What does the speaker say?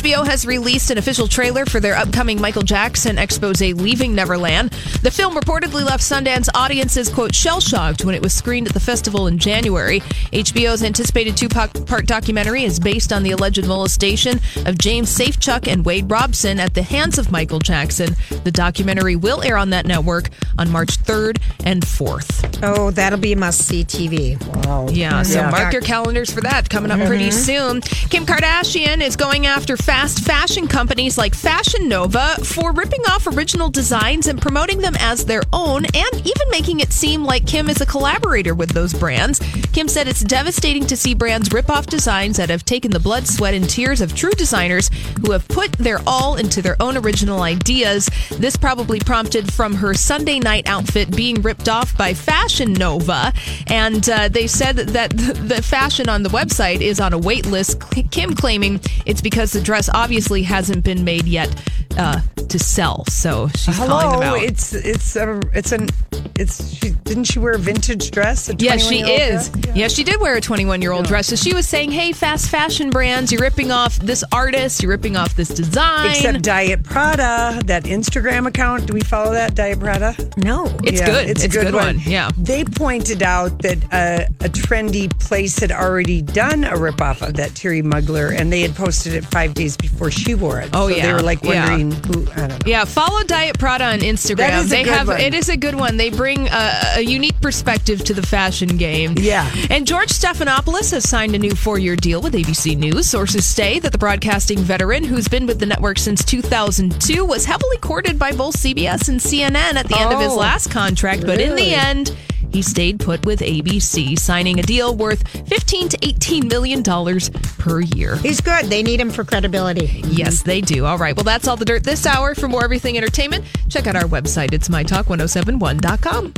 HBO has released an official trailer for their upcoming Michael Jackson expose Leaving Neverland. The film reportedly left Sundance audiences, quote, shell shocked when it was screened at the festival in January. HBO's anticipated two part documentary is based on the alleged molestation of James Safechuck and Wade Robson at the hands of Michael Jackson. The documentary will air on that network on March 3rd and 4th. Oh, that'll be a must see TV. Wow. Yeah, so Yeah. mark your calendars for that coming up pretty mm-hmm. soon. Kim Kardashian is going after fast fashion companies like Fashion Nova for ripping off original designs and promoting them as their own, and even making it seem like Kim is a collaborator with those brands. Kim said it's devastating to see brands rip off designs that have taken the blood, sweat, and tears of true designers who have put their all into their own original ideas. This probably prompted from her Sunday night outfit being ripped off by Fashion Nova, and uh, they said that the, fashion on the website is on a wait list. Kim claiming it's because the dress obviously hasn't been made yet uh, to sell, so she's calling them Hello, out. it's it's a it's an it's she didn't she wear a vintage dress? A Yes, she is. Yeah. she did wear a 21 year old dress. So she was saying, hey, fast fashion brands, you're ripping off this artist, you're ripping off this design. Except Diet Prada, that Instagram account. Do we follow that Diet Prada? No. it's Yeah, good. It's, a good, one. Yeah. They pointed out that uh, a trendy place had already done a rip off of that Thierry Mugler, and they had posted it five days before she wore it. Oh, so They were like Yeah. wondering who. I don't know. Yeah, follow Diet Prada on Instagram. That is a they good have one. it is a good one. They bring a, a unique perspective to the fashion game. Yeah. And George Stephanopoulos has signed a new four-year deal with ABC News. Sources say that the broadcasting veteran, who's been with the network since 2002, was heavily courted by both CBS and CNN at the end of his Oh, last contract, but in the end. He stayed put with ABC, signing a deal worth 15 to 18 million dollars per year. He's good. They need him for credibility. Yes, they do. All right. Well, that's all the dirt this hour. For more everything entertainment, check out our website. It's mytalk1071.com.